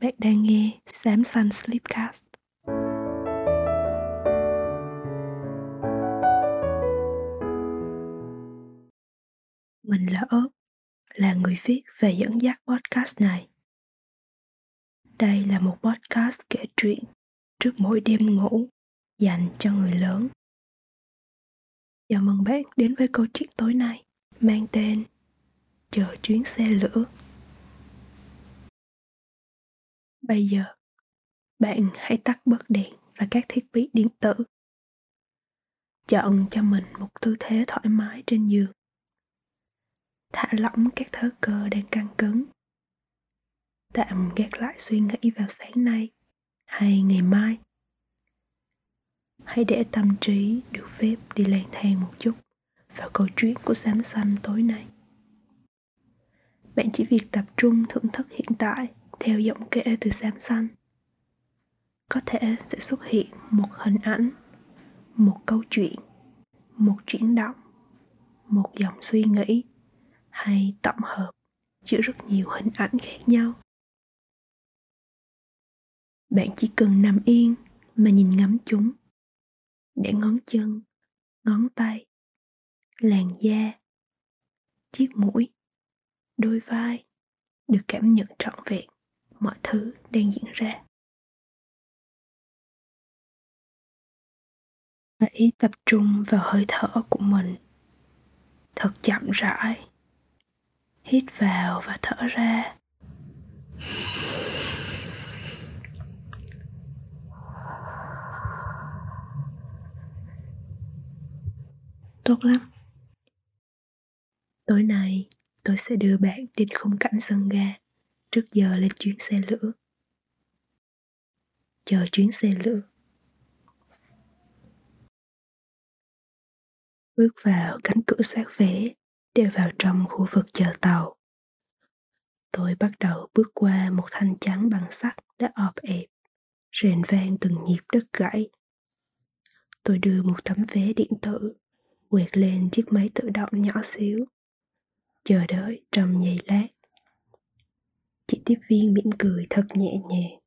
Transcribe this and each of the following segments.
Bạn đang nghe Xám Sun Sleepcast. Mình là ớt, là người viết và dẫn dắt podcast này. Đây là một podcast kể chuyện trước mỗi đêm ngủ dành cho người lớn. Chào mừng bạn đến với câu chuyện tối nay mang tên Chờ chuyến xe lửa. Bây giờ, bạn hãy tắt bớt đèn và các thiết bị điện tử. Chọn cho mình một tư thế thoải mái trên giường. Thả lỏng các thớ cơ đang căng cứng. Tạm gác lại suy nghĩ vào sáng nay hay ngày mai. Hãy để tâm trí được phép đi lang thang một chút vào câu chuyện của xám xanh tối nay. Bạn chỉ việc tập trung thưởng thức hiện tại theo giọng kể từ xám xanh có thể sẽ xuất hiện một hình ảnh, một câu chuyện, một chuyển động, một dòng suy nghĩ hay tổng hợp chứa rất nhiều hình ảnh khác nhau. Bạn chỉ cần nằm yên mà nhìn ngắm chúng, để ngón chân, ngón tay, làn da, chiếc mũi, đôi vai được cảm nhận trọn vẹn mọi thứ đang diễn ra. Hãy tập trung vào hơi thở của mình. Thật chậm rãi. Hít vào và thở ra. Tốt lắm. Tối nay tôi sẽ đưa bạn đến khung cảnh sân ga trước giờ lên chuyến xe lửa. Chờ chuyến xe lửa. Bước vào cánh cửa soát vé để vào trong khu vực chờ tàu. Tôi bắt đầu bước qua một thanh chắn bằng sắt đã ọp ẹp rền vang từng nhịp đất gãy. Tôi đưa một tấm vé điện tử, quẹt lên chiếc máy tự động nhỏ xíu. Chờ đợi trong giây lát Chị tiếp viên mỉm cười thật nhẹ nhàng.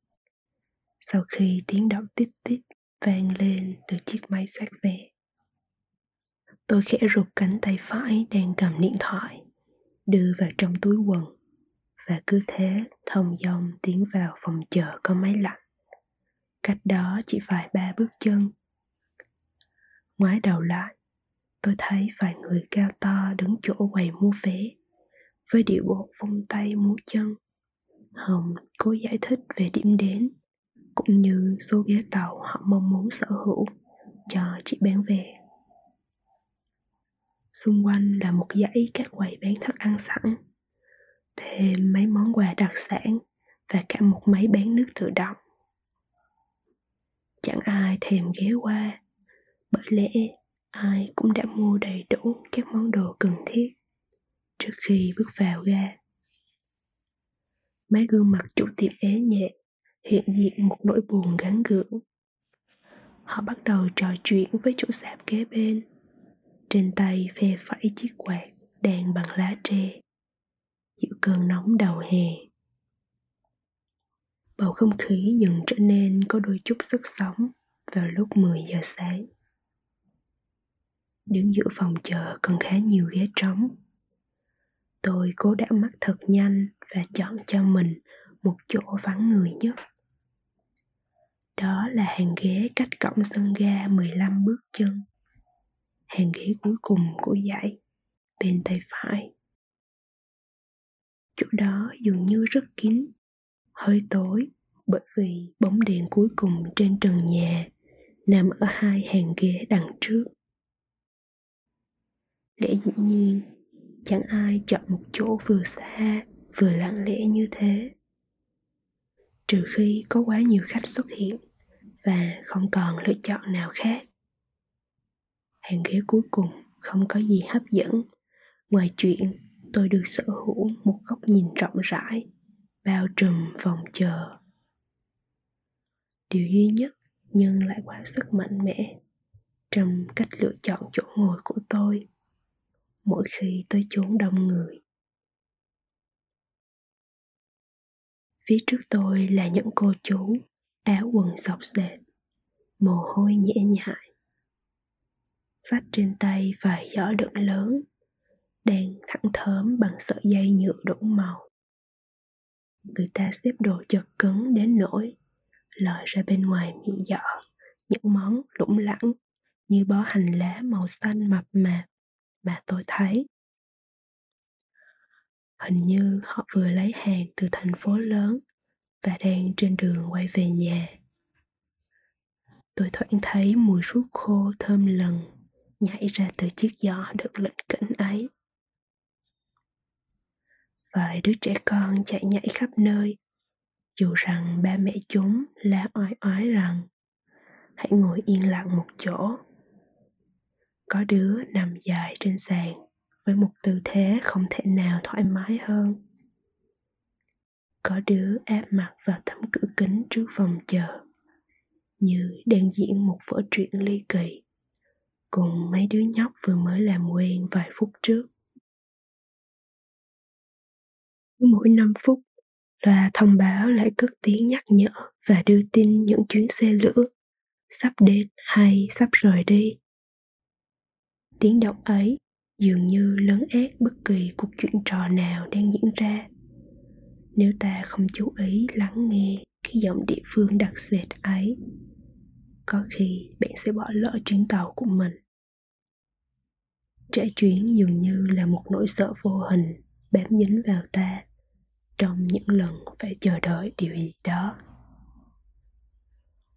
Sau khi tiếng động tít tít vang lên từ chiếc máy xác vé. Tôi khẽ rụt cánh tay phải đang cầm điện thoại, đưa vào trong túi quần và cứ thế thông dong tiến vào phòng chờ có máy lạnh. Cách đó chỉ vài ba bước chân. Ngoái đầu lại, tôi thấy vài người cao to đứng chỗ quầy mua vé với điệu bộ vung tay múa chân Hồng cố giải thích về điểm đến cũng như số ghế tàu họ mong muốn sở hữu cho chị bán về Xung quanh là một dãy các quầy bán thức ăn sẵn, thêm mấy món quà đặc sản và cả một máy bán nước tự động. Chẳng ai thèm ghé qua, bởi lẽ ai cũng đã mua đầy đủ các món đồ cần thiết trước khi bước vào ga mấy gương mặt chủ tiệm ế nhẹ, hiện diện một nỗi buồn gắn gượng. Họ bắt đầu trò chuyện với chủ sạp kế bên. Trên tay phe phẩy chiếc quạt đèn bằng lá tre. Giữa cơn nóng đầu hè, bầu không khí dần trở nên có đôi chút sức sống vào lúc 10 giờ sáng. Đứng giữa phòng chờ còn khá nhiều ghế trống. Tôi cố đã mắt thật nhanh và chọn cho mình một chỗ vắng người nhất. Đó là hàng ghế cách cổng sân ga 15 bước chân. Hàng ghế cuối cùng của dãy, bên tay phải. Chỗ đó dường như rất kín, hơi tối bởi vì bóng đèn cuối cùng trên trần nhà nằm ở hai hàng ghế đằng trước. Lẽ dĩ nhiên chẳng ai chọn một chỗ vừa xa vừa lặng lẽ như thế. Trừ khi có quá nhiều khách xuất hiện và không còn lựa chọn nào khác. Hàng ghế cuối cùng không có gì hấp dẫn. Ngoài chuyện, tôi được sở hữu một góc nhìn rộng rãi, bao trùm phòng chờ. Điều duy nhất nhưng lại quá sức mạnh mẽ trong cách lựa chọn chỗ ngồi của tôi. Mỗi khi tôi chốn đông người Phía trước tôi là những cô chú, áo quần sọc sệt, mồ hôi nhễ nhại. Sách trên tay vài giỏ đựng lớn, đang thẳng thớm bằng sợi dây nhựa đủ màu. Người ta xếp đồ chật cứng đến nỗi lòi ra bên ngoài miệng giỏ những món lủng lẳng như bó hành lá màu xanh mập mạp mà tôi thấy. Hình như họ vừa lấy hàng từ thành phố lớn và đang trên đường quay về nhà. Tôi thoảng thấy mùi ruốc khô thơm lừng nhảy ra từ chiếc giỏ được lệnh kỉnh ấy. Vài đứa trẻ con chạy nhảy khắp nơi, dù rằng ba mẹ chúng la oai oái rằng hãy ngồi yên lặng một chỗ. Có đứa nằm dài trên sàn với một tư thế không thể nào thoải mái hơn. Có đứa áp mặt vào tấm cửa kính trước phòng chờ, như đang diễn một vở truyện ly kỳ, cùng mấy đứa nhóc vừa mới làm quen vài phút trước. Mỗi 5 phút, loa thông báo lại cất tiếng nhắc nhở và đưa tin những chuyến xe lửa sắp đến hay sắp rời đi. Tiếng động ấy dường như lớn ác bất kỳ cuộc chuyện trò nào đang diễn ra. Nếu ta không chú ý lắng nghe cái giọng địa phương đặc sệt ấy, có khi bạn sẽ bỏ lỡ chuyến tàu của mình. Trễ chuyến dường như là một nỗi sợ vô hình bám dính vào ta trong những lần phải chờ đợi điều gì đó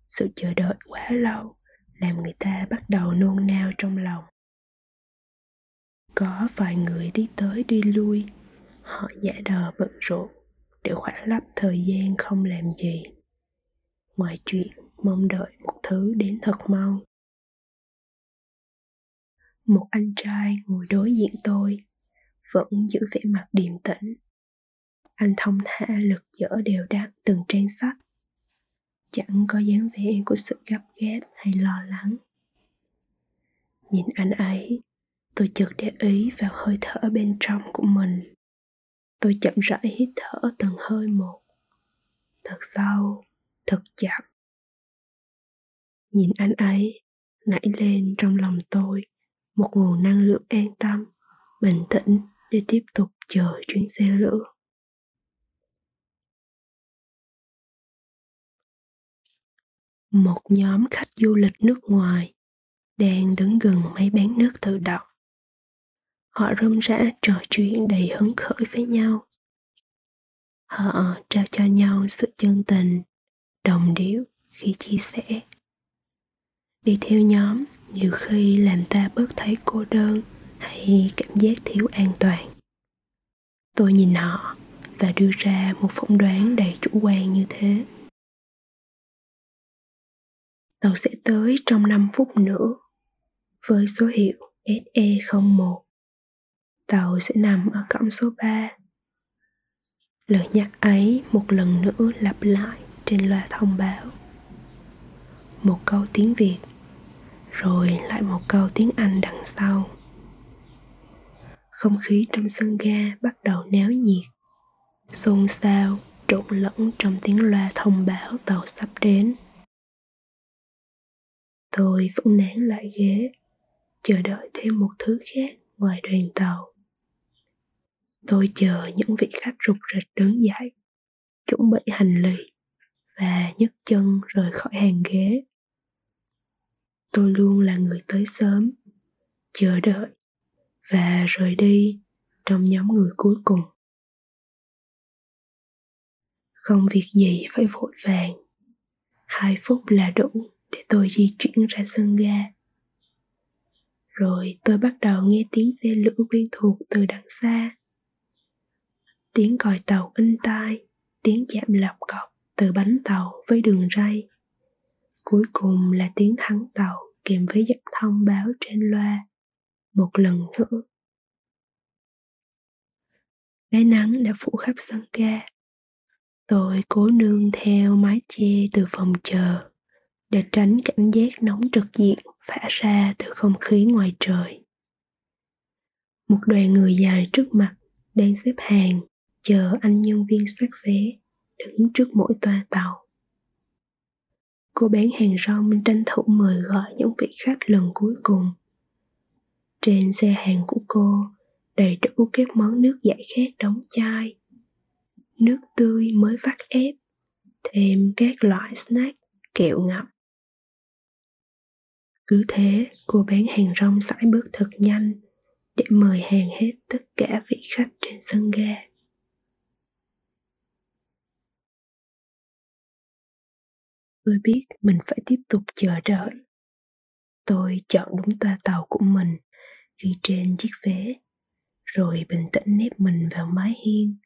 sự chờ đợi quá lâu làm người ta bắt đầu nôn nao trong lòng có vài người đi tới đi lui. Họ giả đờ bận rộn để khỏa lấp thời gian không làm gì. Ngoài chuyện mong đợi một thứ đến thật mau. Một anh trai ngồi đối diện tôi, vẫn giữ vẻ mặt điềm tĩnh. Anh thông thả lực dở đều đặn từng trang sách. Chẳng có dáng vẻ của sự gấp gáp hay lo lắng. Nhìn anh ấy tôi chợt để ý vào hơi thở bên trong của mình. Tôi chậm rãi hít thở từng hơi một. Thật sâu, thật chậm. Nhìn anh ấy, nảy lên trong lòng tôi một nguồn năng lượng an tâm, bình tĩnh để tiếp tục chờ chuyến xe lửa. Một nhóm khách du lịch nước ngoài đang đứng gần máy bán nước tự động. Họ rôm rã trò chuyện đầy hứng khởi với nhau. Họ ờ, trao cho nhau sự chân tình, đồng điệu khi chia sẻ. Đi theo nhóm nhiều khi làm ta bớt thấy cô đơn hay cảm giác thiếu an toàn. Tôi nhìn họ và đưa ra một phỏng đoán đầy chủ quan như thế. Tàu sẽ tới trong 5 phút nữa với số hiệu SE01. Tàu sẽ nằm ở cổng số 3. Lời nhắc ấy một lần nữa lặp lại trên loa thông báo. Một câu tiếng Việt, rồi lại một câu tiếng Anh đằng sau. Không khí trong sân ga bắt đầu náo nhiệt, xôn xao, trộn lẫn trong tiếng loa thông báo tàu sắp đến. Tôi vẫn nán lại ghế, chờ đợi thêm một thứ khác ngoài đoàn tàu. Tôi chờ những vị khách rục rịch đứng dậy, chuẩn bị hành lý và nhấc chân rời khỏi hàng ghế. Tôi luôn là người tới sớm, chờ đợi và rời đi trong nhóm người cuối cùng. Không việc gì phải vội vàng, hai phút là đủ để tôi di chuyển ra sân ga. Rồi tôi bắt đầu nghe tiếng xe lửa quen thuộc từ đằng xa. Tiếng còi tàu in tai, tiếng chạm lọc cọc từ bánh tàu với đường ray. Cuối cùng là tiếng thắng tàu kèm với giọng thông báo trên loa. Một lần nữa. Cái nắng đã phủ khắp sân ga. Tôi cố nương theo mái che từ phòng chờ để tránh cảm giác nóng trực diện phả ra từ không khí ngoài trời. Một đoàn người dài trước mặt đang xếp hàng chờ anh nhân viên soát vé đứng trước mỗi toa tàu. Cô bán hàng rong tranh thủ mời gọi những vị khách lần cuối cùng. Trên xe hàng của cô đầy đủ các món nước giải khát đóng chai, nước tươi mới vắt ép, thêm các loại snack, kẹo ngậm. Cứ thế, cô bán hàng rong sải bước thật nhanh để mời hàng hết tất cả vị khách trên sân ga. Tôi biết mình phải tiếp tục chờ đợi. Tôi chọn đúng toa tàu của mình, ghi trên chiếc vé, rồi bình tĩnh nép mình vào mái hiên,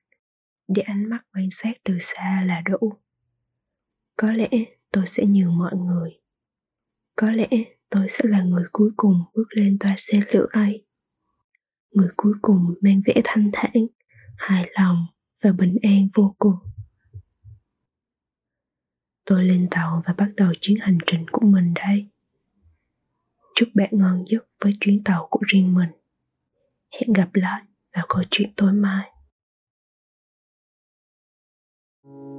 để ánh mắt quan sát từ xa là đủ. Có lẽ tôi sẽ nhường mọi người. Có lẽ tôi sẽ là người cuối cùng bước lên toa xe lửa ấy. Người cuối cùng mang vẻ thanh thản, hài lòng và bình an vô cùng. Tôi lên tàu và bắt đầu chuyến hành trình của mình đây. Chúc bạn ngon giấc với chuyến tàu của riêng mình. Hẹn gặp lại vào câu chuyện tối mai. thank you